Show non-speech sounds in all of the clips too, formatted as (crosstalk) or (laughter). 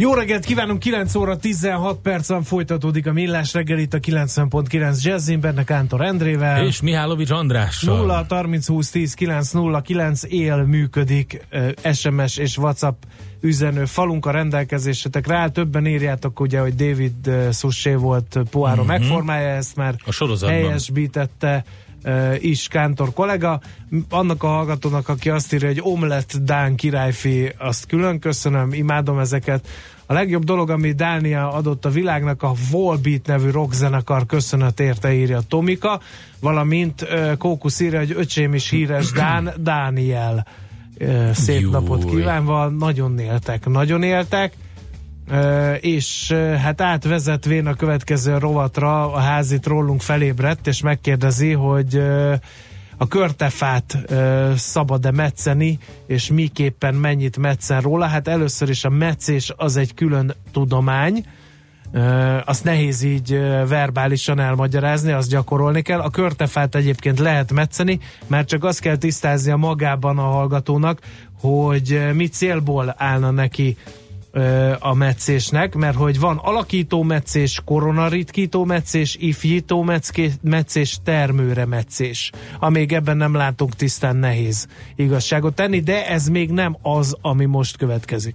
Jó reggelt kívánunk, 9 óra 16 percen folytatódik a millás reggel itt a 90.9 Jazzin, benne Kántor Endrével. És Mihálovics Andrással. 0 30 20 10 9 0 9 él működik SMS és WhatsApp üzenő falunk a rendelkezésetekre áll. Többen írjátok ugye, hogy David Sussé volt Poára mm-hmm. megformálja, ezt már a sorozatban. helyesbítette is Kántor kollega. Annak a hallgatónak, aki azt írja, hogy omlett Dán királyfi, azt külön köszönöm, imádom ezeket. A legjobb dolog, ami Dánia adott a világnak, a Volbeat nevű rockzenekar köszönet érte, írja Tomika, valamint Kókusz írja, hogy öcsém is híres Dán, Dániel. Szép Júj. napot kívánva, nagyon éltek, nagyon éltek és hát átvezetvén a következő rovatra a házit rólunk felébredt, és megkérdezi, hogy a körtefát szabad-e metszeni, és miképpen mennyit metszen róla. Hát először is a meccés az egy külön tudomány, azt nehéz így verbálisan elmagyarázni, azt gyakorolni kell. A körtefát egyébként lehet metszeni, mert csak azt kell tisztáznia magában a hallgatónak, hogy mi célból állna neki a meccésnek, mert hogy van alakító meccés, koronaritkító meccés, ifjító meccés, termőre meccés. Amíg ebben nem látunk tisztán nehéz igazságot tenni, de ez még nem az, ami most következik.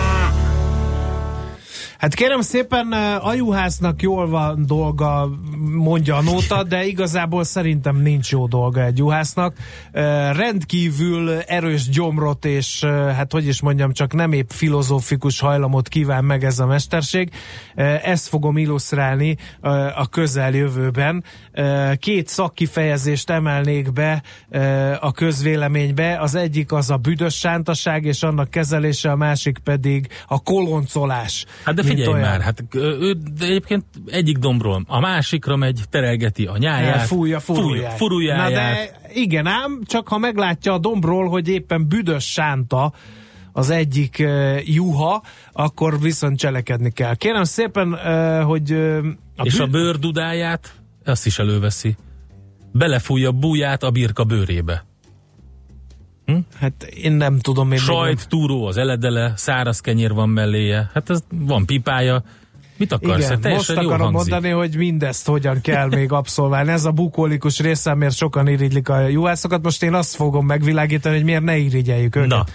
Hát kérem szépen, a juhásznak jól van dolga, mondja a nóta, de igazából szerintem nincs jó dolga egy juhásznak. Rendkívül erős gyomrot és, hát hogy is mondjam, csak nem épp filozófikus hajlamot kíván meg ez a mesterség. Ezt fogom illusztrálni a közeljövőben. Két szakkifejezést emelnék be a közvéleménybe. Az egyik az a büdös sántaság és annak kezelése, a másik pedig a koloncolás. Hát de figyelj olyan. már, hát ő de egyébként egyik dombról a másikra megy, terelgeti a nyáját. Fújja, fújja, fújja Na de igen ám, csak ha meglátja a dombról, hogy éppen büdös sánta, az egyik uh, juha, akkor viszont cselekedni kell. Kérem szépen, uh, hogy... Uh, a És bű... a bőr dudáját, azt is előveszi. Belefújja a búját a birka bőrébe. Hm? Hát én nem tudom. Én Sajt, még... túró az eledele, száraz kenyér van melléje, hát ez van pipája, Mit akarsz? Igen, hát most akarom mondani, hogy mindezt hogyan kell még abszolválni. Ez a bukólikus része, mert sokan irigylik a juhászokat. Most én azt fogom megvilágítani, hogy miért ne irigyeljük őket. Na.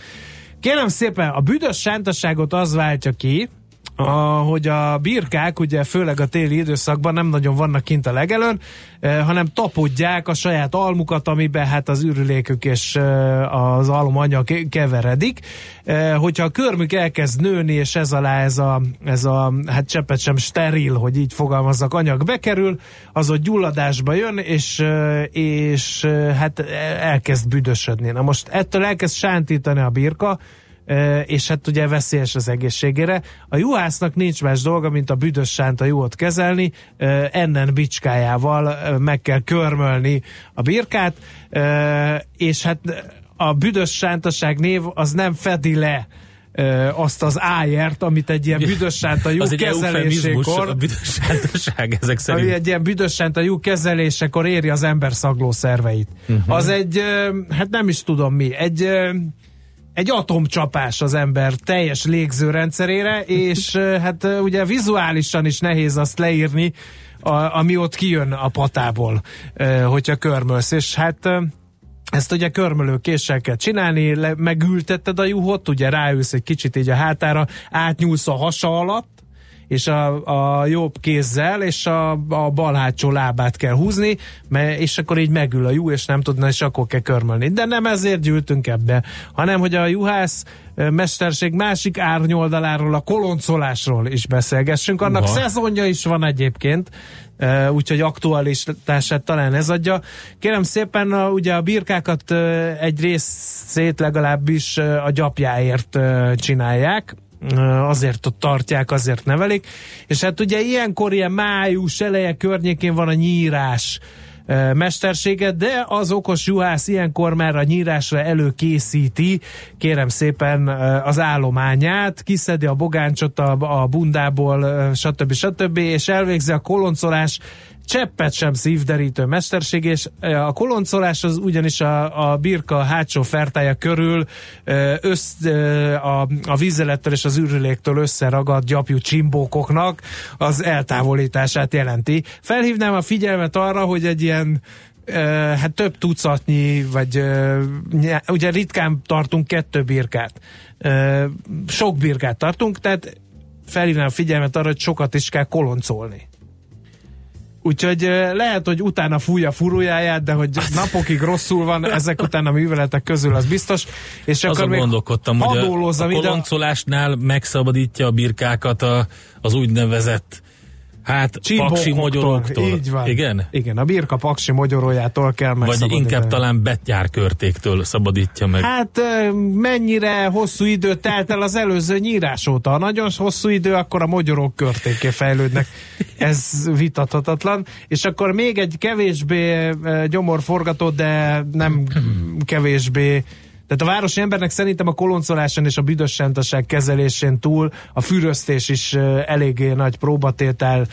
Kérem szépen, a büdös sántaságot az váltja ki, a, hogy a birkák ugye főleg a téli időszakban nem nagyon vannak kint a legelőn, eh, hanem tapodják a saját almukat, amiben hát az ürülékük és eh, az almanya keveredik. Eh, hogyha a körmük elkezd nőni, és ez alá ez a, ez a hát cseppet sem steril, hogy így fogalmazzak, anyag bekerül, az ott gyulladásba jön, és, és hát elkezd büdösödni. Na most ettől elkezd sántítani a birka, és hát ugye veszélyes az egészségére. A juhásznak nincs más dolga, mint a büdös sánt a juhot kezelni, ennen bicskájával meg kell körmölni a birkát, és hát a büdös sántaság név az nem fedi le azt az ájert, amit egy ilyen büdös sánta jó kezelésekor... a büdös sántaság ezek szerint. Ami egy ilyen büdös sánta jó kezelésekor éri az ember szagló szerveit. Uh-huh. Az egy, hát nem is tudom mi, egy egy atomcsapás az ember teljes légzőrendszerére, és (laughs) hát ugye vizuálisan is nehéz azt leírni, a, ami ott kijön a patából, hogyha körmölsz, és hát ezt ugye körmölő késsel kell csinálni, le, megültetted a juhot, ugye ráülsz egy kicsit így a hátára, átnyúlsz a hasa alatt, és a, a jobb kézzel, és a, a bal hátsó lábát kell húzni, mert, és akkor így megül a jú, és nem tudna, és akkor kell körmölni. De nem ezért gyűltünk ebbe, hanem hogy a juhász mesterség másik árnyoldaláról, a koloncolásról is beszélgessünk. Annak Uha. szezonja is van egyébként, úgyhogy aktualitását talán ez adja. Kérem szépen, a, ugye a birkákat egy részét legalábbis a gyapjáért csinálják, azért ott tartják, azért nevelik, és hát ugye ilyenkor ilyen május eleje környékén van a nyírás, mesterséget, de az okos juhász ilyenkor már a nyírásra előkészíti, kérem szépen az állományát, kiszedi a bogáncsot a, a bundából, stb. stb. és elvégzi a koloncolás cseppet sem szívderítő mesterség, és a koloncolás az ugyanis a, a birka hátsó fertája körül össz, a, a vízelettől és az űrüléktől összeragadt gyapjú csimbókoknak az eltávolítását jelenti. Felhívnám a figyelmet arra, hogy egy ilyen hát több tucatnyi, vagy ugye ritkán tartunk kettő birkát. Sok birkát tartunk, tehát felhívnám a figyelmet arra, hogy sokat is kell koloncolni. Úgyhogy lehet, hogy utána fújja furuljáját, de hogy napokig rosszul van ezek után a műveletek közül, az biztos. És Azon akkor gondolkodtam, hogy a, a koloncolásnál megszabadítja a birkákat a, az úgynevezett Hát, paksi magyaroktól. Így van. Igen? Igen, a birka paksi magyarójától kell Vagy inkább talán betyárkörtéktől szabadítja meg. Hát mennyire hosszú idő telt el az előző nyírás óta. Ha nagyon hosszú idő, akkor a magyarók körtéké fejlődnek. Ez vitathatatlan. És akkor még egy kevésbé gyomorforgató, de nem kevésbé tehát a városi embernek szerintem a koloncoláson és a büdös sentaság kezelésén túl a fűröztés is eléggé nagy próbatétel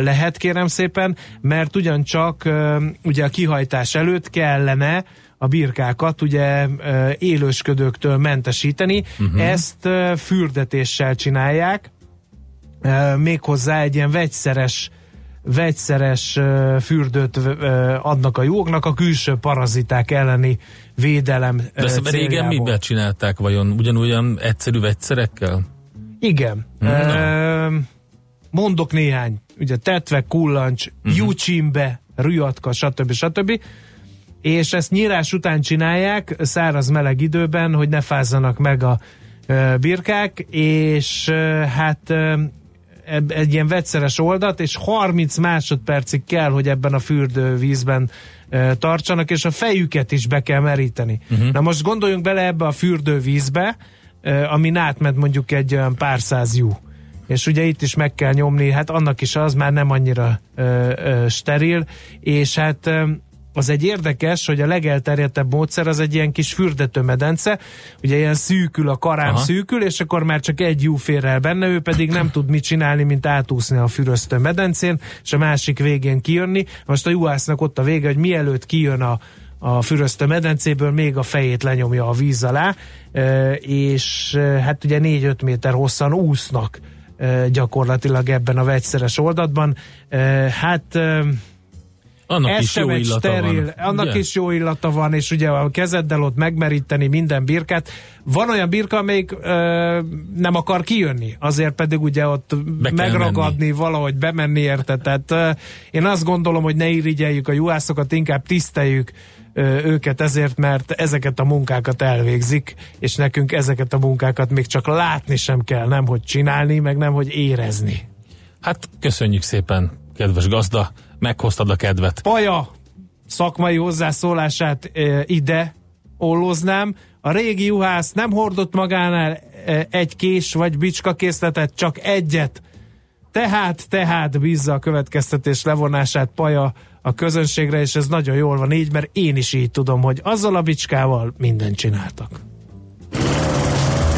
lehet, kérem szépen, mert ugyancsak ugye a kihajtás előtt kellene a birkákat ugye élősködőktől mentesíteni. Uh-huh. Ezt fürdetéssel csinálják, méghozzá egy ilyen vegyszeres vegyszeres fürdőt adnak a jóknak a külső paraziták elleni védelem De ezt régen miben csinálták vajon? Ugyanolyan egyszerű vegyszerekkel? Igen. No. Mondok néhány. Ugye tetve, kullancs, uh-huh. jucsimbe, rüjatka, stb. stb. És ezt nyírás után csinálják száraz meleg időben, hogy ne fázzanak meg a birkák, és hát egy ilyen vegyszeres oldat, és 30 másodpercig kell, hogy ebben a fürdővízben e, tartsanak, és a fejüket is be kell meríteni. Uh-huh. Na most gondoljunk bele ebbe a fürdővízbe, e, ami átment mondjuk egy olyan pár száz jú. És ugye itt is meg kell nyomni, hát annak is az már nem annyira e, e, steril, és hát e, az egy érdekes, hogy a legelterjedtebb módszer az egy ilyen kis fürdetőmedence, ugye ilyen szűkül, a karám Aha. szűkül, és akkor már csak egy jó fér el benne, ő pedig nem tud mit csinálni, mint átúszni a füröztő medencén, és a másik végén kijönni. Most a juhásznak ott a vége, hogy mielőtt kijön a, a füröztő medencéből még a fejét lenyomja a víz alá, és hát ugye 4-5 méter hosszan úsznak gyakorlatilag ebben a vegyszeres oldatban. Hát annak Ez is jó illata steril, van. Annak ugye? is jó illata van, és ugye a kezeddel ott megmeríteni minden birkát. Van olyan birka, amelyik ö, nem akar kijönni, azért pedig ugye ott Be megragadni, menni. valahogy bemenni érte. Tehát ö, én azt gondolom, hogy ne irigyeljük a juhászokat, inkább tiszteljük ö, őket ezért, mert ezeket a munkákat elvégzik, és nekünk ezeket a munkákat még csak látni sem kell, nem hogy csinálni, meg nem hogy érezni. Hát köszönjük szépen, kedves gazda! meghoztad a kedvet. Paja szakmai hozzászólását e, ide olloznám. A régi juhász nem hordott magánál e, egy kés vagy bicska készletet, csak egyet. Tehát, tehát bízza a következtetés levonását Paja a közönségre, és ez nagyon jól van így, mert én is így tudom, hogy azzal a bicskával mindent csináltak.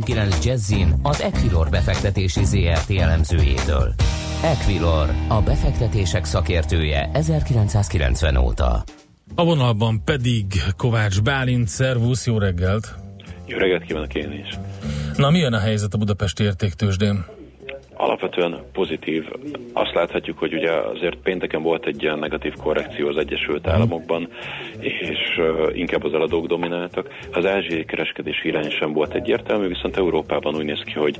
90.9 Jazzin az Equilor befektetési ZRT elemzőjétől. Equilor, a befektetések szakértője 1990 óta. A vonalban pedig Kovács Bálint, szervusz, jó reggelt! Jó reggelt kívánok én is! Na, milyen a helyzet a Budapesti értéktősdén? Alapvetően pozitív. Azt láthatjuk, hogy ugye azért pénteken volt egy ilyen negatív korrekció az Egyesült Államokban, uh, inkább az eladók domináltak. Az ázsiai kereskedés irány sem volt egyértelmű, viszont Európában úgy néz ki, hogy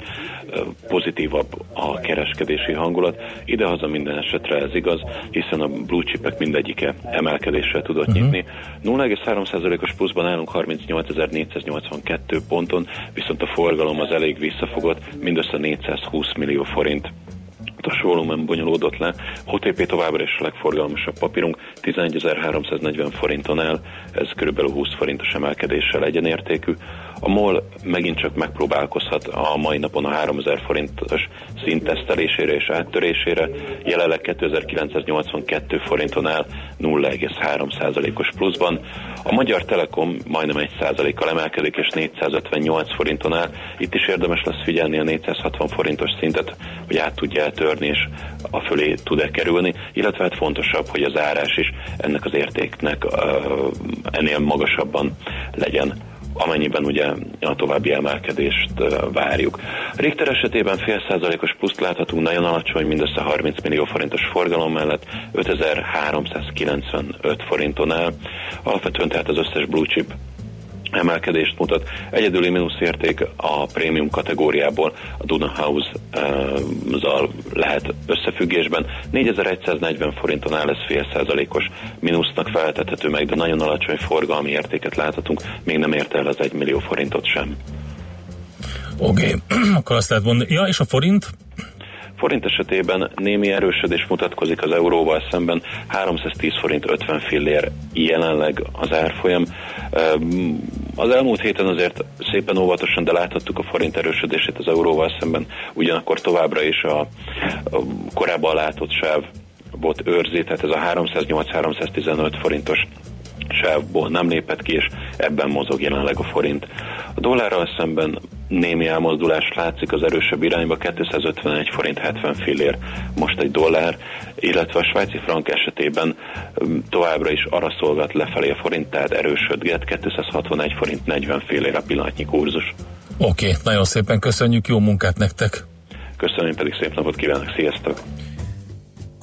pozitívabb a kereskedési hangulat. Idehaza minden esetre ez igaz, hiszen a blue chipek mindegyike emelkedéssel tudott uh-huh. nyitni. 0,3%-os pluszban állunk 38.482 ponton, viszont a forgalom az elég visszafogott, mindössze 420 millió forint a volumen bonyolódott le. OTP továbbra is a legforgalmasabb papírunk, 11.340 forinton el, ez körülbelül 20 forintos emelkedéssel egyenértékű. A MOL megint csak megpróbálkozhat a mai napon a 3000 forintos szintesztelésére és áttörésére, jelenleg 2982 forinton áll 0,3%-os pluszban. A Magyar Telekom majdnem 1%-kal emelkedik és 458 forinton áll. Itt is érdemes lesz figyelni a 460 forintos szintet, hogy át tudja eltörni és a fölé tud-e kerülni, illetve hát fontosabb, hogy az árás is ennek az értéknek ennél magasabban legyen amennyiben ugye a további emelkedést várjuk. Richter esetében fél százalékos pluszt láthatunk, nagyon alacsony, mindössze 30 millió forintos forgalom mellett 5395 forinton el. Alapvetően tehát az összes blue chip emelkedést mutat. Egyedüli mínuszérték a prémium kategóriából a Duna House-zal lehet összefüggésben. 4140 forinton áll ez fél százalékos mínusznak feltethető meg, de nagyon alacsony forgalmi értéket láthatunk, még nem érte el az 1 millió forintot sem. Oké, okay. (clears throat) akkor azt lehet mondani. Ja, és a forint? Forint esetében némi erősödés mutatkozik az euróval szemben, 310 forint 50 fillér jelenleg az árfolyam. Az elmúlt héten azért szépen óvatosan, de láthattuk a forint erősödését az euróval szemben, ugyanakkor továbbra is a, a korábban látott sáv volt őrzi, tehát ez a 308-315 forintos sávból nem lépett ki, és ebben mozog jelenleg a forint. A dollárral szemben némi elmozdulás látszik az erősebb irányba, 251 forint 70 fillér most egy dollár, illetve a svájci frank esetében továbbra is arra szolgat lefelé a forint, tehát erősödget, 261 forint 40 fillér a pillanatnyi kurzus. Oké, okay, nagyon szépen köszönjük, jó munkát nektek! Köszönöm, pedig szép napot kívánok, sziasztok!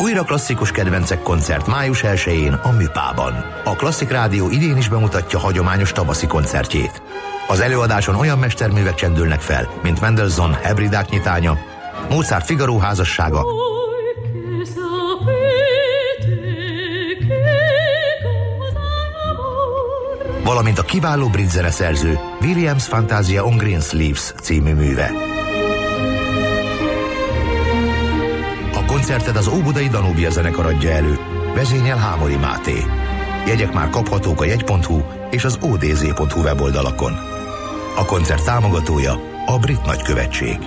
újra klasszikus kedvencek koncert május 1-én a Műpában. A Klasszik Rádió idén is bemutatja hagyományos tavaszi koncertjét. Az előadáson olyan mesterművek csendülnek fel, mint Mendelssohn Hebridák nyitánya, Mozart Figaro házassága, valamint a kiváló brit zeneszerző Williams Fantasia on Green Sleeves című műve. Koncertet az Óbudai Danubia zenekar adja elő, vezényel Hámori Máté. Jegyek már kaphatók a jegy.hu és az odz.hu weboldalakon. A koncert támogatója a Brit Nagykövetség.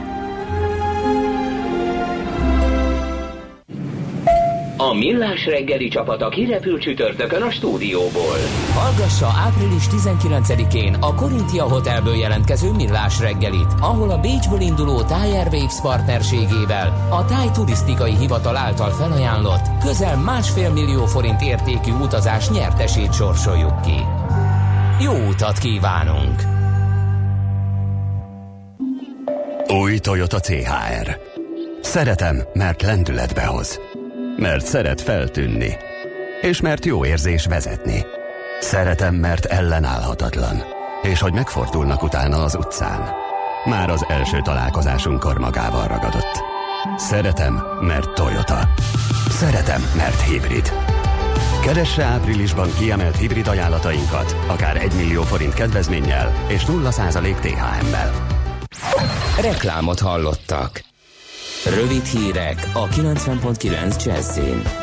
A Millás reggeli csapata kirepül csütörtökön a stúdióból. Hallgassa április 19-én a Korintia Hotelből jelentkező Millás reggelit, ahol a Bécsből induló Thai Airwaves partnerségével a Thai Turisztikai Hivatal által felajánlott közel másfél millió forint értékű utazás nyertesét sorsoljuk ki. Jó utat kívánunk! Új Toyota CHR. Szeretem, mert lendületbe hoz. Mert szeret feltűnni. És mert jó érzés vezetni. Szeretem, mert ellenállhatatlan. És hogy megfordulnak utána az utcán. Már az első találkozásunkkor magával ragadott. Szeretem, mert Toyota. Szeretem, mert hibrid. Keresse áprilisban kiemelt hibrid ajánlatainkat, akár 1 millió forint kedvezménnyel és 0% THM-mel. Reklámot hallottak. Rövid hírek a 90.9 Jazzin.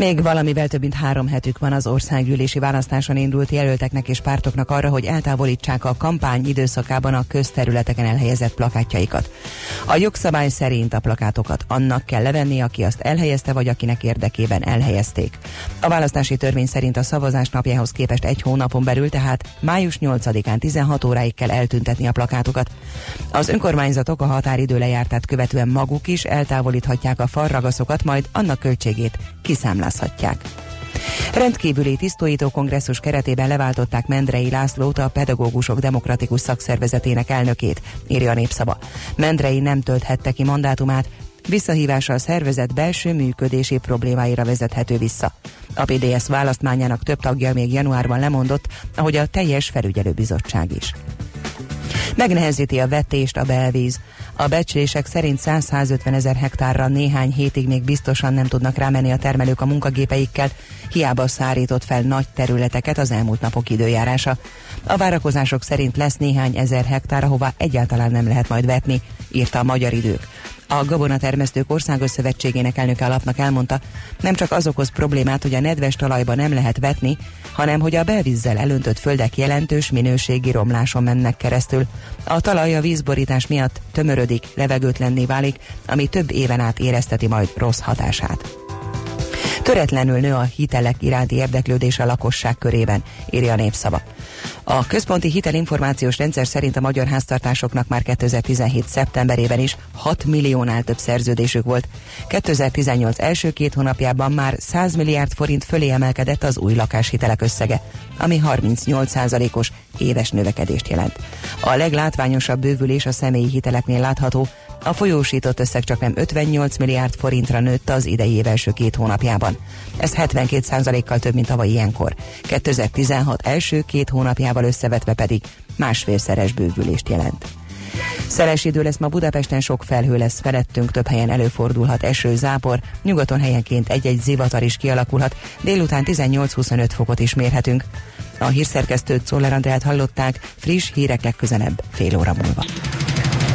Még valamivel több mint három hetük van az országgyűlési választáson indult jelölteknek és pártoknak arra, hogy eltávolítsák a kampány időszakában a közterületeken elhelyezett plakátjaikat. A jogszabály szerint a plakátokat annak kell levenni, aki azt elhelyezte, vagy akinek érdekében elhelyezték. A választási törvény szerint a szavazás napjához képest egy hónapon belül, tehát május 8-án 16 óráig kell eltüntetni a plakátokat. Az önkormányzatok a határidő lejártát követően maguk is eltávolíthatják a farragaszokat, majd annak költségét kiszámlázhatják. Rendkívüli tisztóító kongresszus keretében leváltották Mendrei Lászlót, a Pedagógusok Demokratikus Szakszervezetének elnökét, írja a népszava. Mendrei nem tölthette ki mandátumát, visszahívása a szervezet belső működési problémáira vezethető vissza. A PDS választmányának több tagja még januárban lemondott, ahogy a teljes felügyelőbizottság is. Megnehezíti a vetést a belvíz. A becslések szerint 100-150 ezer hektárra néhány hétig még biztosan nem tudnak rámenni a termelők a munkagépeikkel, hiába szárított fel nagy területeket az elmúlt napok időjárása. A várakozások szerint lesz néhány ezer hektár, ahová egyáltalán nem lehet majd vetni, írta a Magyar Idők. A Gabonatermesztők Országos Szövetségének elnöke alapnak elmondta, nem csak az okoz problémát, hogy a nedves talajba nem lehet vetni, hanem hogy a belvízzel elöntött földek jelentős minőségi romláson mennek keresztül. A talaj a vízborítás miatt tömörödik, levegőtlenné válik, ami több éven át érezteti majd rossz hatását. Töretlenül nő a hitelek iránti érdeklődés a lakosság körében, írja a népszava. A központi hitelinformációs rendszer szerint a magyar háztartásoknak már 2017. szeptemberében is 6 milliónál több szerződésük volt. 2018 első két hónapjában már 100 milliárd forint fölé emelkedett az új lakáshitelek összege, ami 38%-os éves növekedést jelent. A leglátványosabb bővülés a személyi hiteleknél látható, a folyósított összeg csak nem 58 milliárd forintra nőtt az idei év első két hónapjában. Ez 72%-kal több, mint tavaly ilyenkor. 2016 első két hónapjával összevetve pedig másfélszeres bővülést jelent. Szeles idő lesz ma Budapesten, sok felhő lesz felettünk, több helyen előfordulhat eső, zápor, nyugaton helyenként egy-egy zivatar is kialakulhat, délután 18-25 fokot is mérhetünk. A hírszerkesztőt Szoller Andrát hallották, friss hírek legközelebb, fél óra múlva.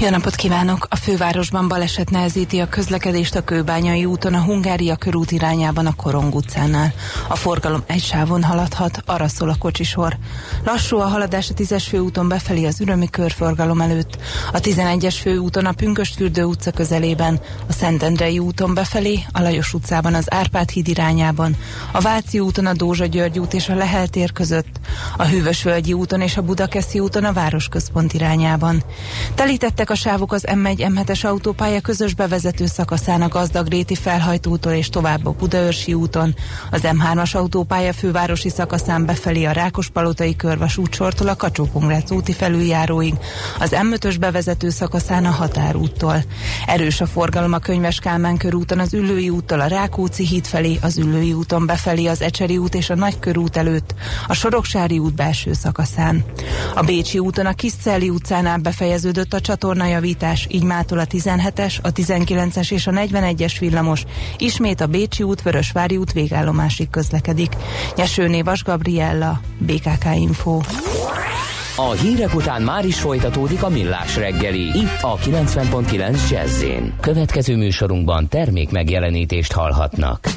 jó napot kívánok! A fővárosban baleset nehezíti a közlekedést a Kőbányai úton, a Hungária körút irányában a Korong utcánál. A forgalom egy sávon haladhat, arra szól a kocsisor. Lassú a haladás a 10-es főúton befelé az ürömi körforgalom előtt, a 11-es főúton a Pünköstfürdő utca közelében, a Szentendrei úton befelé, a Lajos utcában az Árpád híd irányában, a Váci úton a Dózsa György út és a Lehel tér között, a Hűvösvölgyi úton és a Budakeszi úton a Városközpont irányában. Telítettek a sávok az M1 M7-es autópálya közös bevezető szakaszán a Gazdagréti felhajtótól és tovább a Budaörsi úton, az M3-as autópálya fővárosi szakaszán befelé a Rákospalotai körvasútsortól a kacsó úti felüljáróig, az M5-ös bevezető szakaszán a Határúttól. Erős a forgalom a Könyves Kálmán körúton az Üllői úttól a Rákóczi híd felé, az Üllői úton befelé az Ecseri út és a Nagykörút előtt, a Soroksári út belső szakaszán. A Bécsi úton a Kiszcelli utcánál befejeződött a csatorna csatornajavítás, így mától a 17-es, a 19-es és a 41-es villamos ismét a Bécsi út, Vörösvári út végállomásig közlekedik. Nyesőné Vas Gabriella, BKK Info. A hírek után már is folytatódik a millás reggeli, itt a 90.9 jazz Következő műsorunkban termék megjelenítést hallhatnak.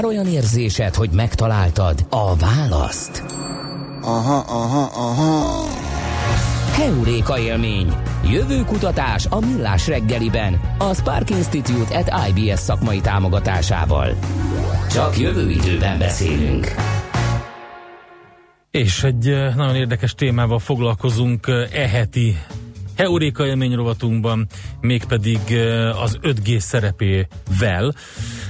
Már olyan érzésed, hogy megtaláltad a választ? Aha, aha, aha. Heuréka élmény. Jövő kutatás a Millás reggeliben. A Spark Institute at IBS szakmai támogatásával. Csak jövő időben beszélünk. És egy nagyon érdekes témával foglalkozunk e heti Heuréka élmény rovatunkban, mégpedig az 5G szerepével,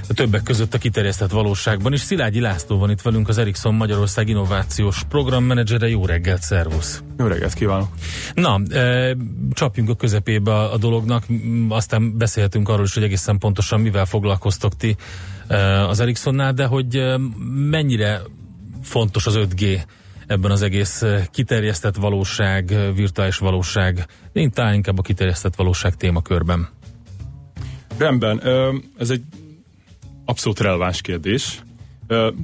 többek között a kiterjesztett valóságban is. Szilágyi László van itt velünk, az Ericsson Magyarország innovációs programmenedzsere. Jó reggelt, szervusz! Jó reggelt kívánok! Na, e, csapjunk a közepébe a dolognak, aztán beszélhetünk arról is, hogy egészen pontosan mivel foglalkoztok ti e, az Ericssonnál, de hogy e, mennyire fontos az 5G ebben az egész kiterjesztett valóság, virtuális valóság, talán inkább a kiterjesztett valóság témakörben. Rendben, ez egy abszolút releváns kérdés.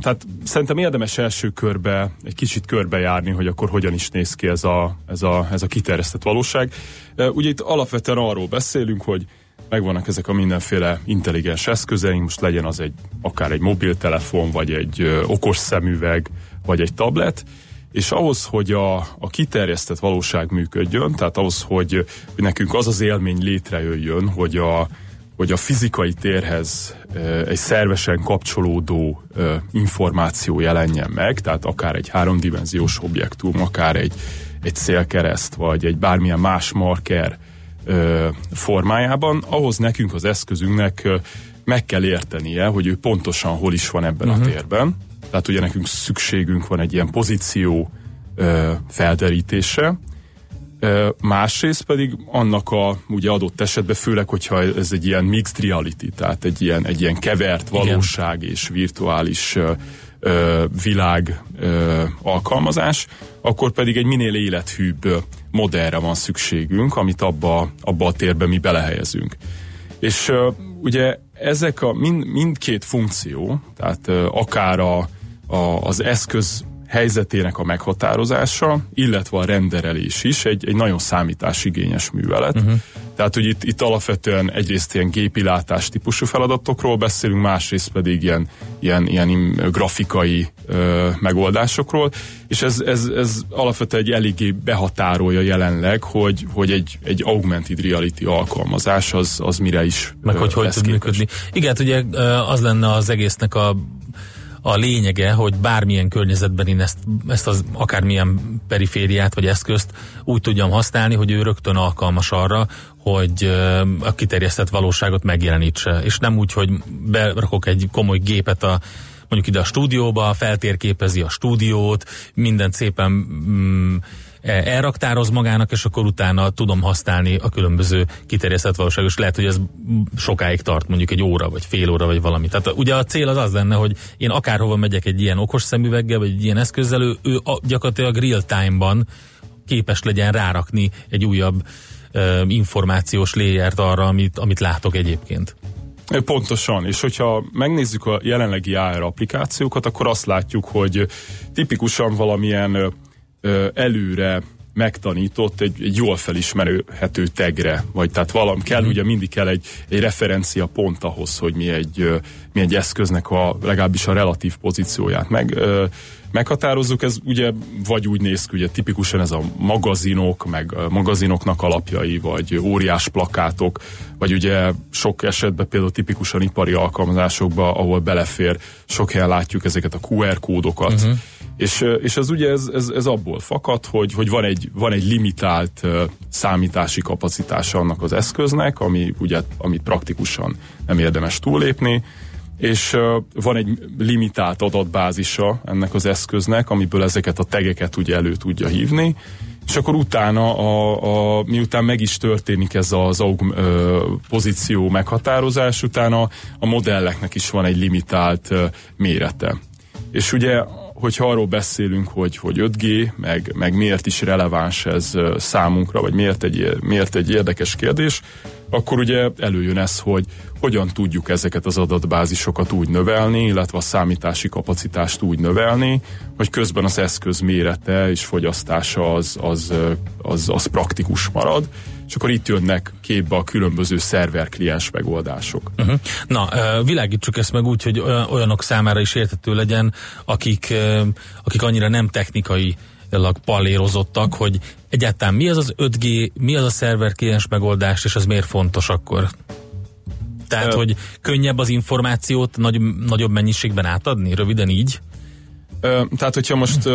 Tehát szerintem érdemes első körbe egy kicsit körbejárni, hogy akkor hogyan is néz ki ez a, ez a, ez a kiterjesztett valóság. Ugye itt alapvetően arról beszélünk, hogy megvannak ezek a mindenféle intelligens eszközeink, most legyen az egy akár egy mobiltelefon, vagy egy okos szemüveg, vagy egy tablet, és ahhoz, hogy a, a kiterjesztett valóság működjön, tehát ahhoz, hogy, hogy nekünk az az élmény létrejöjjön, hogy a, hogy a fizikai térhez egy szervesen kapcsolódó információ jelenjen meg, tehát akár egy háromdimenziós objektum, akár egy, egy szélkereszt, vagy egy bármilyen más marker formájában, ahhoz nekünk az eszközünknek meg kell értenie, hogy ő pontosan hol is van ebben uh-huh. a mhm. térben, tehát ugye nekünk szükségünk van egy ilyen pozíció felderítése, másrészt pedig annak a ugye adott esetben, főleg, hogyha ez egy ilyen mixed reality, tehát egy ilyen, egy ilyen kevert valóság Igen. és virtuális ö, világ ö, alkalmazás, akkor pedig egy minél élethűbb modellre van szükségünk, amit abba, abba a térbe mi belehelyezünk. És ö, ugye ezek a mind, mindkét funkció, tehát ö, akár a, a, az eszköz helyzetének a meghatározása, illetve a renderelés is egy, egy nagyon számításigényes művelet. Uh-huh. Tehát, hogy itt, itt alapvetően egyrészt ilyen gépilátás típusú feladatokról beszélünk, másrészt pedig ilyen, ilyen, ilyen grafikai ö, megoldásokról, és ez, ez, ez alapvetően egy eléggé behatárolja jelenleg, hogy, hogy egy, egy augmented reality alkalmazás az, az mire is Meg hogy hogy tud működni. Igen, hát ugye az lenne az egésznek a a lényege, hogy bármilyen környezetben én ezt, ezt az akármilyen perifériát vagy eszközt úgy tudjam használni, hogy ő rögtön alkalmas arra, hogy a kiterjesztett valóságot megjelenítse. És nem úgy, hogy berakok egy komoly gépet a mondjuk ide a stúdióba, feltérképezi a stúdiót, mindent szépen mm, elraktároz magának, és akkor utána tudom használni a különböző kiterjesztett valóságos. Lehet, hogy ez sokáig tart, mondjuk egy óra, vagy fél óra, vagy valami. Tehát ugye a cél az az lenne, hogy én akárhova megyek egy ilyen okos szemüveggel, vagy egy ilyen eszközzel, ő, ő gyakorlatilag real time-ban képes legyen rárakni egy újabb uh, információs léjert arra, amit, amit látok egyébként. Pontosan, és hogyha megnézzük a jelenlegi AR applikációkat, akkor azt látjuk, hogy tipikusan valamilyen előre megtanított egy, egy jól felismerhető tegre, vagy tehát valam kell, mm. ugye mindig kell egy, egy referencia pont ahhoz, hogy mi egy, mi egy eszköznek a legalábbis a relatív pozícióját meg, meghatározzuk, ez ugye vagy úgy néz ki, ugye tipikusan ez a magazinok, meg a magazinoknak alapjai, vagy óriás plakátok, vagy ugye sok esetben például tipikusan ipari alkalmazásokba, ahol belefér, sok helyen látjuk ezeket a QR kódokat, uh-huh és, és ez ugye ez, ez, ez abból fakad, hogy, hogy van, egy, van egy limitált számítási kapacitása annak az eszköznek, ami ugye, amit praktikusan nem érdemes túllépni, és van egy limitált adatbázisa ennek az eszköznek, amiből ezeket a tegeket ugye elő tudja hívni, és akkor utána, a, a, miután meg is történik ez az aug, ö, pozíció meghatározás, utána a modelleknek is van egy limitált ö, mérete. És ugye hogyha arról beszélünk, hogy, hogy 5G, meg, meg miért is releváns ez számunkra, vagy miért egy, miért egy érdekes kérdés, akkor ugye előjön ez, hogy hogyan tudjuk ezeket az adatbázisokat úgy növelni, illetve a számítási kapacitást úgy növelni, hogy közben az eszköz mérete és fogyasztása az, az, az, az praktikus marad, és akkor itt jönnek képbe a különböző szerver-kliens megoldások. Uh-huh. Na, világítsuk ezt meg úgy, hogy olyanok számára is értető legyen, akik, akik annyira nem technikai pallérozottak, hogy egyáltalán mi az az 5G, mi az a szerver kliens megoldás, és az miért fontos akkor? Tehát, hogy könnyebb az információt nagy, nagyobb mennyiségben átadni, röviden így? Tehát, hogyha most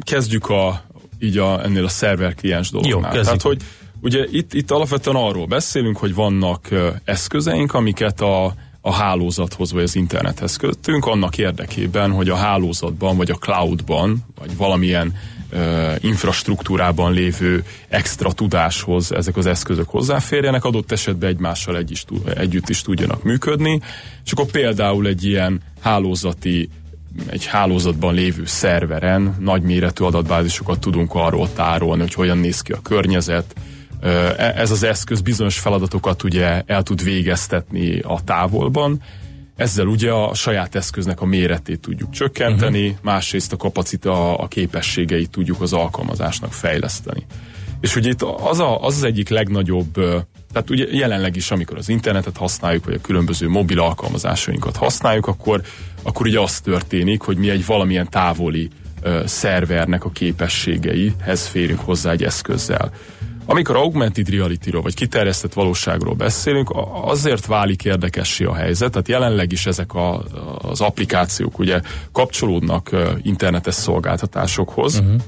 kezdjük a, így a, ennél a szerver kliens dolognál. Jó, tehát, hogy ugye itt, itt alapvetően arról beszélünk, hogy vannak eszközeink, amiket a a hálózathoz vagy az internethez kötünk, annak érdekében, hogy a hálózatban vagy a cloudban, vagy valamilyen infrastruktúrában lévő extra tudáshoz ezek az eszközök hozzáférjenek, adott esetben egymással egy is, együtt is tudjanak működni, és akkor például egy ilyen hálózati egy hálózatban lévő szerveren nagyméretű adatbázisokat tudunk arról tárolni, hogy hogyan néz ki a környezet. E, ez az eszköz bizonyos feladatokat ugye el tud végeztetni a távolban, ezzel ugye a saját eszköznek a méretét tudjuk csökkenteni, uh-huh. másrészt a kapacita, a képességeit tudjuk az alkalmazásnak fejleszteni. És ugye itt az, a, az az egyik legnagyobb, tehát ugye jelenleg is, amikor az internetet használjuk, vagy a különböző mobil alkalmazásainkat használjuk, akkor, akkor ugye az történik, hogy mi egy valamilyen távoli uh, szervernek a képességeihez férünk hozzá egy eszközzel. Amikor augmented reality-ról vagy kiterjesztett valóságról beszélünk, azért válik érdekessé a helyzet, tehát jelenleg is ezek a, az applikációk ugye kapcsolódnak internetes szolgáltatásokhoz, uh-huh.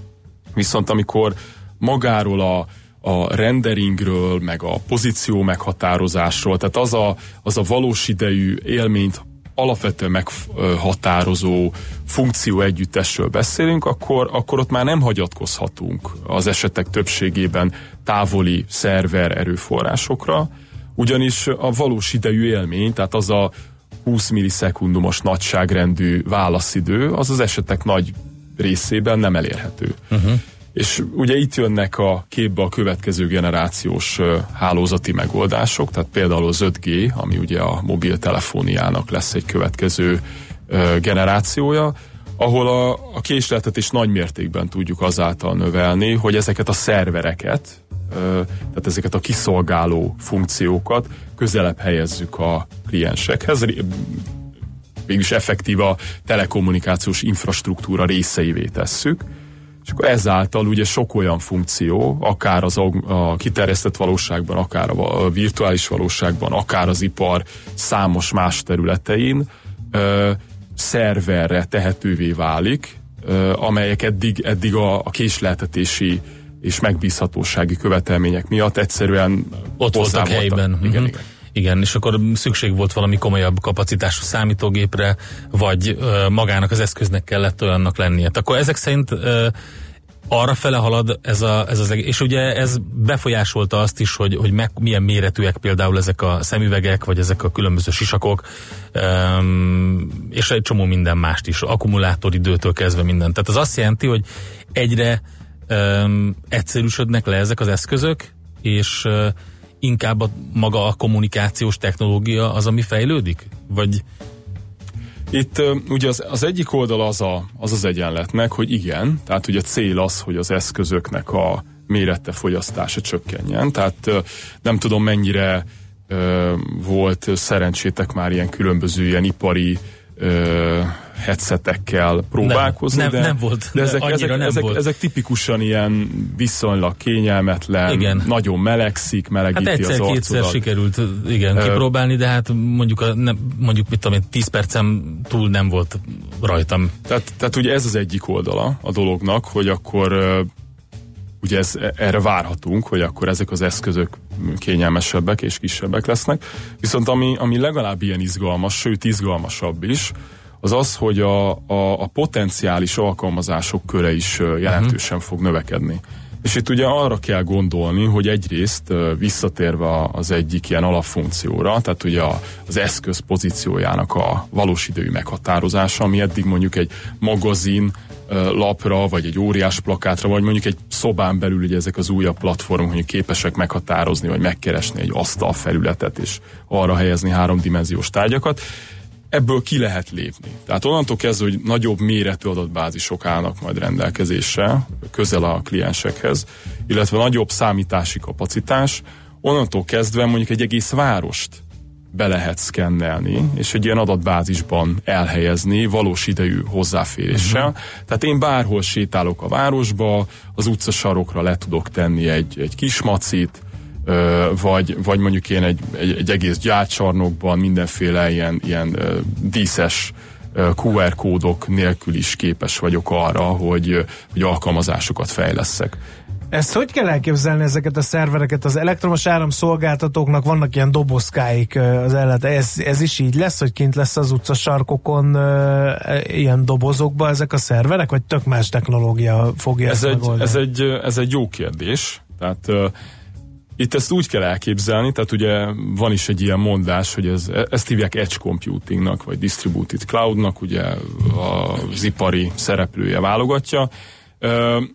viszont amikor magáról a, a renderingről, meg a pozíció meghatározásról, tehát az a, az a valós idejű élményt alapvetően meghatározó funkció együttesről beszélünk, akkor, akkor ott már nem hagyatkozhatunk az esetek többségében távoli szerver erőforrásokra, ugyanis a valós idejű élmény, tehát az a 20 millisekundumos nagyságrendű válaszidő, az az esetek nagy részében nem elérhető. Uh-huh. És ugye itt jönnek a képbe a következő generációs hálózati megoldások, tehát például az 5G, ami ugye a mobiltelefóniának lesz egy következő generációja, ahol a, a késletet is nagy mértékben tudjuk azáltal növelni, hogy ezeket a szervereket, tehát ezeket a kiszolgáló funkciókat közelebb helyezzük a kliensekhez, végülis effektív a telekommunikációs infrastruktúra részeivé tesszük, és akkor ezáltal ugye sok olyan funkció, akár az a, kiterjesztett valóságban, akár a virtuális valóságban, akár az ipar számos más területein ö, szerverre tehetővé válik, ö, amelyek eddig, eddig a, a késleltetési és megbízhatósági követelmények miatt egyszerűen ott voltak helyben. Igen, uh-huh. igen. Igen, és akkor szükség volt valami komolyabb kapacitású számítógépre, vagy ö, magának az eszköznek kellett olyannak lennie. Akkor ezek szerint ö, arra fele halad ez, a, ez az egész, és ugye ez befolyásolta azt is, hogy, hogy meg, milyen méretűek például ezek a szemüvegek, vagy ezek a különböző sisakok, um, és egy csomó minden mást is, akkumulátoridőtől kezdve minden. Tehát az azt jelenti, hogy egyre um, egyszerűsödnek le ezek az eszközök, és uh, inkább a, maga a kommunikációs technológia az, ami fejlődik? Vagy itt ugye az, az egyik oldal az, a, az az egyenletnek, hogy igen, tehát ugye a cél az, hogy az eszközöknek a mérete fogyasztása csökkenjen, tehát nem tudom mennyire volt szerencsétek már ilyen különböző ilyen ipari headsetekkel próbálkozni. Nem, nem, de, nem volt. De ezek, ezek, nem ezek, volt. ezek tipikusan ilyen viszonylag kényelmetlen, igen. nagyon melegszik, melegíti hát egyszer, az arcodat. sikerült igen, kipróbálni, de hát mondjuk, a, nem, mondjuk mit tudom én, 10 percem túl nem volt rajtam. Tehát, tehát ugye ez az egyik oldala a dolognak, hogy akkor ugye ez, erre várhatunk, hogy akkor ezek az eszközök kényelmesebbek és kisebbek lesznek. Viszont ami, ami legalább ilyen izgalmas, sőt izgalmasabb is, az az, hogy a, a, a potenciális alkalmazások köre is jelentősen fog növekedni. És itt ugye arra kell gondolni, hogy egyrészt visszatérve az egyik ilyen alapfunkcióra, tehát ugye az eszköz pozíciójának a valós idejű meghatározása, ami eddig mondjuk egy magazin lapra, vagy egy óriás plakátra, vagy mondjuk egy szobán belül ugye ezek az újabb platformok, hogy képesek meghatározni, vagy megkeresni egy asztal felületet, és arra helyezni háromdimenziós tárgyakat ebből ki lehet lépni. Tehát onnantól kezdve, hogy nagyobb méretű adatbázisok állnak majd rendelkezésre, közel a kliensekhez, illetve nagyobb számítási kapacitás, onnantól kezdve mondjuk egy egész várost be lehet szkennelni, és egy ilyen adatbázisban elhelyezni valós idejű hozzáféréssel. Uh-huh. Tehát én bárhol sétálok a városba, az utcasarokra le tudok tenni egy, egy kis macit, vagy, vagy mondjuk én egy, egy, egy egész gyárcsarnokban mindenféle ilyen, ilyen díszes QR kódok nélkül is képes vagyok arra, hogy, hogy alkalmazásokat fejleszek. Ezt hogy kell elképzelni ezeket a szervereket? Az elektromos áramszolgáltatóknak vannak ilyen dobozkáik az ellet. Ez, ez is így lesz, hogy kint lesz az utcasarkokon e, ilyen dobozokba ezek a szerverek, vagy tök más technológia fogja ez ezt egy, megoldani? ez egy, ez egy jó kérdés. Tehát itt ezt úgy kell elképzelni, tehát ugye van is egy ilyen mondás, hogy ez, ezt hívják edge computingnak, vagy distributed cloudnak, ugye az ipari szereplője válogatja.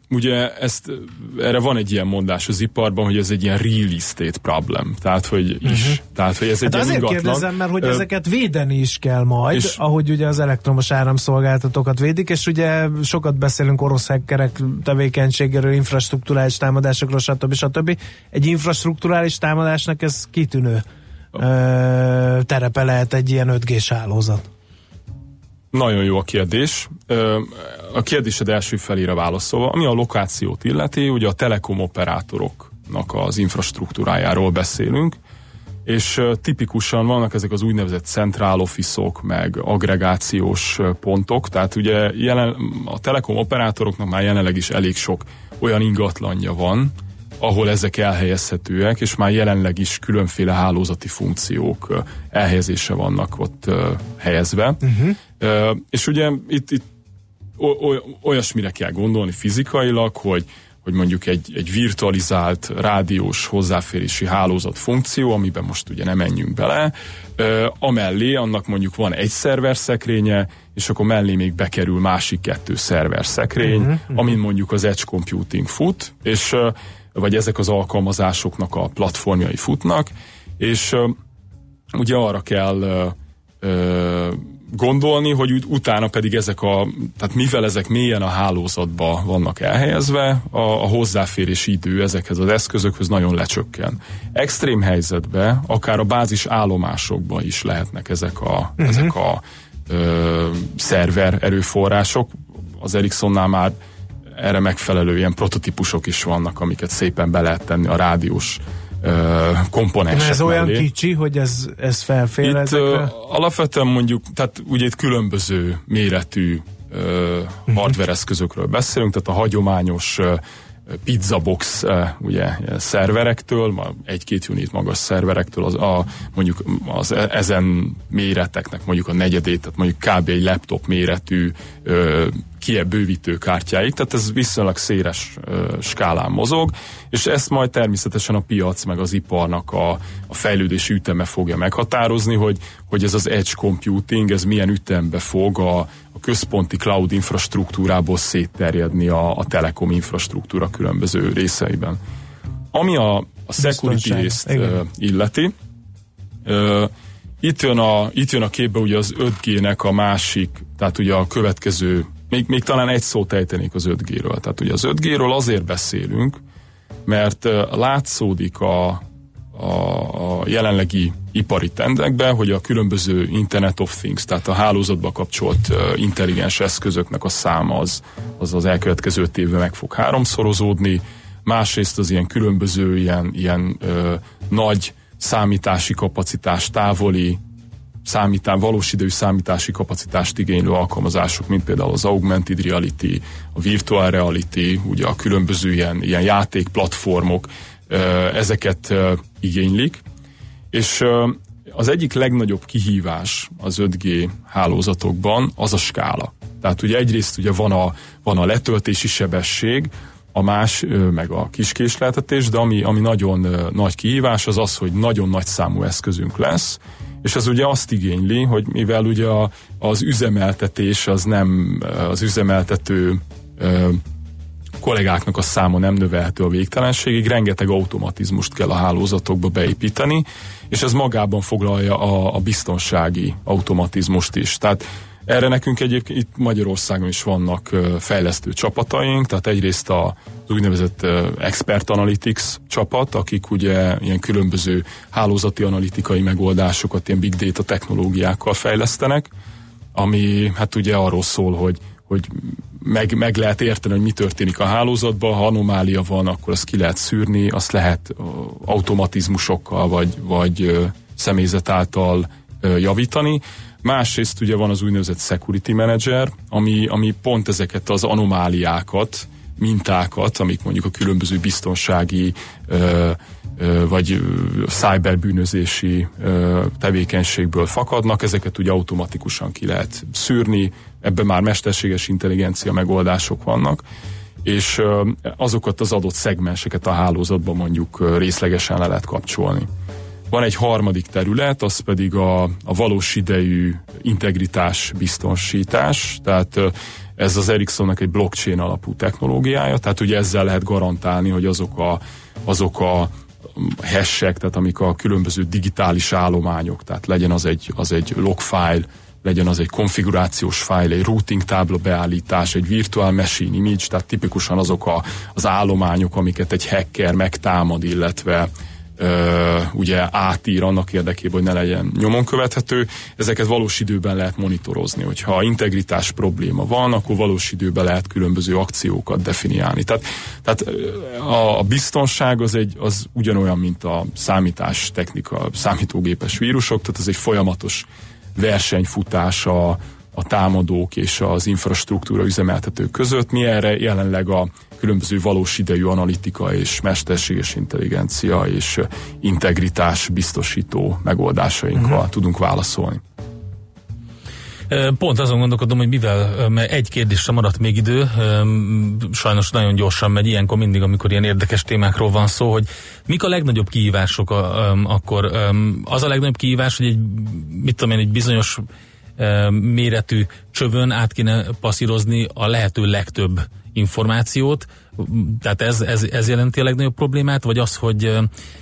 Ugye ezt, erre van egy ilyen mondás az iparban, hogy ez egy ilyen real estate problem, tehát hogy is, uh-huh. tehát hogy ez hát egy azért ilyen ingatlan. kérdezem, mert hogy ezeket védeni is kell majd, és, ahogy ugye az elektromos áramszolgáltatókat védik, és ugye sokat beszélünk orosz hackerek tevékenységéről, infrastruktúrális támadásokról, stb. stb. Egy infrastruktúrális támadásnak ez kitűnő uh, terepe lehet egy ilyen 5G-s hálózat. Nagyon jó a kérdés. A kérdésed első felére válaszolva, ami a lokációt illeti, ugye a telekom operátoroknak az infrastruktúrájáról beszélünk, és tipikusan vannak ezek az úgynevezett central office-ok, meg agregációs pontok, tehát ugye jelen, a telekom operátoroknak már jelenleg is elég sok olyan ingatlanja van, ahol ezek elhelyezhetőek, és már jelenleg is különféle hálózati funkciók elhelyezése vannak ott helyezve. Uh-huh. És ugye itt, itt olyasmire kell gondolni fizikailag, hogy hogy mondjuk egy, egy virtualizált rádiós hozzáférési hálózat funkció, amiben most ugye nem menjünk bele, ö, amellé annak mondjuk van egy szerver szekrénye, és akkor mellé még bekerül másik kettő szerver szekrény, uh-huh, uh-huh. amin mondjuk az edge computing fut, és vagy ezek az alkalmazásoknak a platformjai futnak, és ugye arra kell gondolni, hogy utána pedig ezek a, tehát mivel ezek mélyen a hálózatba vannak elhelyezve, a, a hozzáférési idő ezekhez az eszközökhöz nagyon lecsökken. Extrém helyzetben, akár a bázis állomásokban is lehetnek ezek a, uh-huh. ezek a ö, szerver erőforrások. Az Ericssonnál már erre megfelelő ilyen prototípusok is vannak, amiket szépen be lehet tenni a rádiós komponensek Ez olyan mellé. kicsi, hogy ez, ez felfér itt, ezekre? alapvetően mondjuk, tehát ugye itt különböző méretű uh, hardware eszközökről beszélünk, tehát a hagyományos uh, pizzabox uh, ugye szerverektől, egy-két unit magas szerverektől, az, a, mondjuk az e, ezen méreteknek mondjuk a negyedét, tehát mondjuk kb. egy laptop méretű uh, bővítő kártyáig, tehát ez viszonylag széles skálán mozog, és ezt majd természetesen a piac meg az iparnak a, a fejlődési üteme fogja meghatározni, hogy, hogy ez az edge computing, ez milyen ütembe fog a, a központi cloud infrastruktúrából szétterjedni a, a telekom infrastruktúra különböző részeiben. Ami a, a security részt uh, illeti, uh, itt jön, a, itt jön a képbe ugye az 5G-nek a másik, tehát ugye a következő még, még talán egy szót ejtenék az 5G-ről. Tehát ugye az 5G-ről azért beszélünk, mert látszódik a, a, a jelenlegi ipari tendekben, hogy a különböző Internet of Things, tehát a hálózatba kapcsolt intelligens eszközöknek a száma az az, az elkövetkező évben meg fog háromszorozódni, másrészt az ilyen különböző ilyen, ilyen ö, nagy számítási kapacitás, távoli számítá, valós idejű számítási kapacitást igénylő alkalmazások, mint például az augmented reality, a virtual reality, ugye a különböző ilyen, ilyen játékplatformok, ezeket igénylik, és az egyik legnagyobb kihívás az 5G hálózatokban az a skála. Tehát ugye egyrészt ugye van a, van a letöltési sebesség, a más meg a kiskésletetés, de ami, ami nagyon nagy kihívás az az, hogy nagyon nagy számú eszközünk lesz, és ez ugye azt igényli, hogy mivel ugye a, az üzemeltetés az nem az üzemeltető kollégáknak a száma nem növelhető a végtelenségig, rengeteg automatizmust kell a hálózatokba beépíteni, és ez magában foglalja a, a biztonsági automatizmust is. Tehát erre nekünk egyébként itt Magyarországon is vannak fejlesztő csapataink, tehát egyrészt a, az úgynevezett Expert Analytics csapat, akik ugye ilyen különböző hálózati analitikai megoldásokat, ilyen big data technológiákkal fejlesztenek, ami hát ugye arról szól, hogy hogy meg, meg lehet érteni, hogy mi történik a hálózatban, ha anomália van, akkor azt ki lehet szűrni, azt lehet automatizmusokkal vagy, vagy személyzet által javítani. Másrészt ugye van az úgynevezett security manager, ami, ami pont ezeket az anomáliákat, mintákat, amik mondjuk a különböző biztonsági ö, vagy cyberbűnözési ö, tevékenységből fakadnak, ezeket ugye automatikusan ki lehet szűrni, ebben már mesterséges intelligencia megoldások vannak, és azokat az adott szegmenseket a hálózatban mondjuk részlegesen le lehet kapcsolni. Van egy harmadik terület, az pedig a, a valós idejű integritás biztonsítás, tehát ez az Ericssonnak egy blockchain alapú technológiája, tehát ugye ezzel lehet garantálni, hogy azok a, azok a hashek, tehát amik a különböző digitális állományok, tehát legyen az egy, az egy logfile, legyen az egy konfigurációs fájl, egy routing tábla beállítás, egy virtual machine image, tehát tipikusan azok a, az állományok, amiket egy hacker megtámad, illetve ugye átír annak érdekében, hogy ne legyen nyomon követhető. Ezeket valós időben lehet monitorozni. Hogyha integritás probléma van, akkor valós időben lehet különböző akciókat definiálni. Tehát, tehát a, a biztonság az, egy, az ugyanolyan, mint a számítás technika, számítógépes vírusok, tehát ez egy folyamatos versenyfutás a, a támadók és az infrastruktúra üzemeltetők között. Mi erre jelenleg a különböző valós idejű analitika és mesterséges intelligencia és integritás biztosító megoldásainkkal uh-huh. tudunk válaszolni. Pont azon gondolkodom, hogy mivel mert egy kérdésre maradt még idő, sajnos nagyon gyorsan megy ilyenkor mindig, amikor ilyen érdekes témákról van szó, hogy mik a legnagyobb kihívások akkor? Az a legnagyobb kihívás, hogy egy, mit tudom én, egy bizonyos méretű csövön át kéne passzírozni a lehető legtöbb információt, tehát ez, ez, ez jelenti a legnagyobb problémát, vagy az, hogy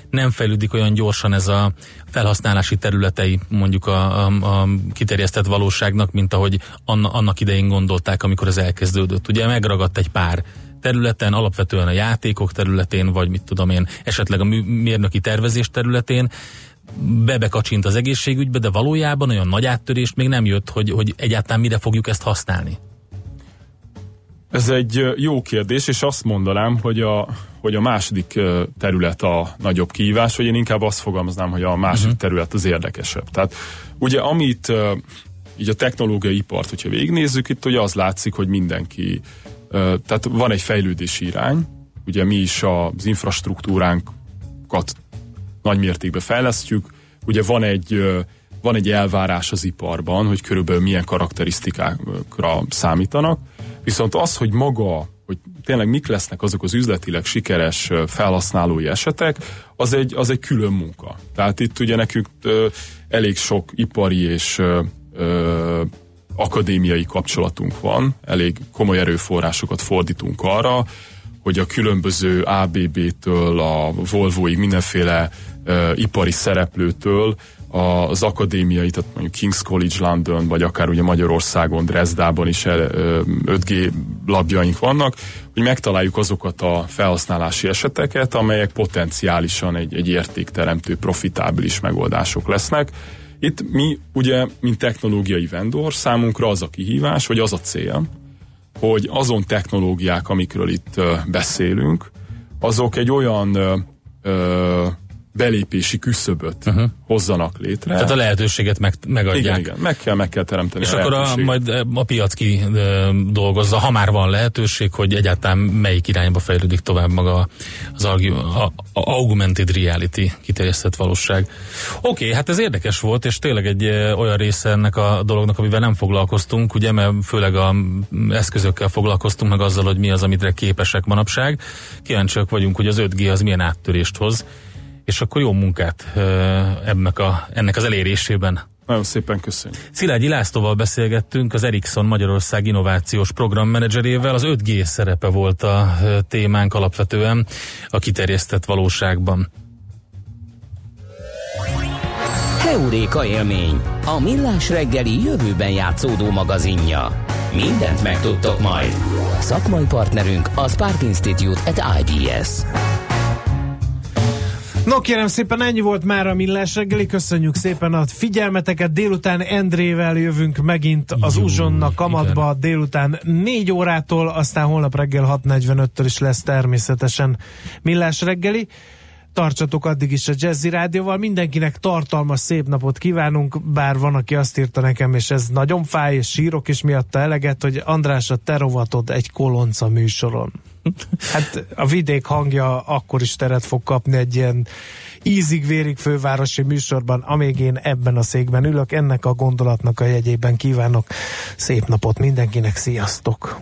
nem fejlődik olyan gyorsan ez a felhasználási területei mondjuk a, a, a kiterjesztett valóságnak, mint ahogy anna, annak idején gondolták, amikor ez elkezdődött. Ugye megragadt egy pár területen, alapvetően a játékok területén, vagy mit tudom én, esetleg a mérnöki tervezés területén, bebekacsint az egészségügybe, de valójában olyan nagy áttörést még nem jött, hogy, hogy egyáltalán mire fogjuk ezt használni. Ez egy jó kérdés, és azt mondanám, hogy a, hogy a második terület a nagyobb kihívás, vagy én inkább azt fogalmaznám, hogy a második uh-huh. terület az érdekesebb. Tehát ugye amit így a technológiai ipart, hogyha végignézzük, itt ugye az látszik, hogy mindenki, tehát van egy fejlődési irány, ugye mi is az infrastruktúránkat nagy mértékben fejlesztjük, ugye van egy van egy elvárás az iparban, hogy körülbelül milyen karakterisztikákra számítanak, Viszont az, hogy maga, hogy tényleg mik lesznek azok az üzletileg sikeres felhasználói esetek, az egy, az egy külön munka. Tehát itt ugye nekünk elég sok ipari és akadémiai kapcsolatunk van, elég komoly erőforrásokat fordítunk arra, hogy a különböző ABB-től a Volvoig mindenféle ö, ipari szereplőtől az akadémiai, tehát mondjuk King's College London, vagy akár ugye Magyarországon, Dresdában is 5G labjaink vannak, hogy megtaláljuk azokat a felhasználási eseteket, amelyek potenciálisan egy, egy értékteremtő, profitábilis megoldások lesznek. Itt mi ugye, mint technológiai vendor, számunkra az a kihívás, vagy az a cél, hogy azon technológiák, amikről itt beszélünk, azok egy olyan ö, belépési küszöböt uh-huh. hozzanak létre. Tehát a lehetőséget meg, megadják. Igen, igen, meg kell, meg kell teremteni És a akkor a, majd a piac ki dolgozza, ha már van lehetőség, hogy egyáltalán melyik irányba fejlődik tovább maga az a, a augmented reality, kiterjesztett valóság. Oké, okay, hát ez érdekes volt, és tényleg egy olyan része ennek a dolognak, amivel nem foglalkoztunk, ugye, mert főleg a eszközökkel foglalkoztunk, meg azzal, hogy mi az, amitre képesek manapság. Kíváncsiak vagyunk, hogy az 5G az milyen áttörést hoz és akkor jó munkát ennek, a, ennek az elérésében Nagyon szépen köszönjük. Szilágyi Lászlóval beszélgettünk, az Ericsson Magyarország innovációs programmenedzserével. Az 5G szerepe volt a témánk alapvetően a kiterjesztett valóságban. Heuréka élmény, a millás reggeli jövőben játszódó magazinja. Mindent megtudtok majd. Szakmai partnerünk a Spark Institute at IBS. No kérem szépen, ennyi volt már a millás reggeli. Köszönjük szépen a figyelmeteket. Délután Endrével jövünk megint az Jó, Uzsonna kamatba igen. délután 4 órától, aztán holnap reggel 6.45-től is lesz természetesen millás reggeli. Tartsatok addig is a Jazzy Rádióval. Mindenkinek tartalmas szép napot kívánunk, bár van, aki azt írta nekem, és ez nagyon fáj, és sírok is miatta eleget, hogy András, a te rovatod egy kolonca műsoron. (laughs) Hát a vidék hangja akkor is teret fog kapni egy ilyen ízig-vérig fővárosi műsorban, amíg én ebben a székben ülök. Ennek a gondolatnak a jegyében kívánok szép napot mindenkinek, sziasztok!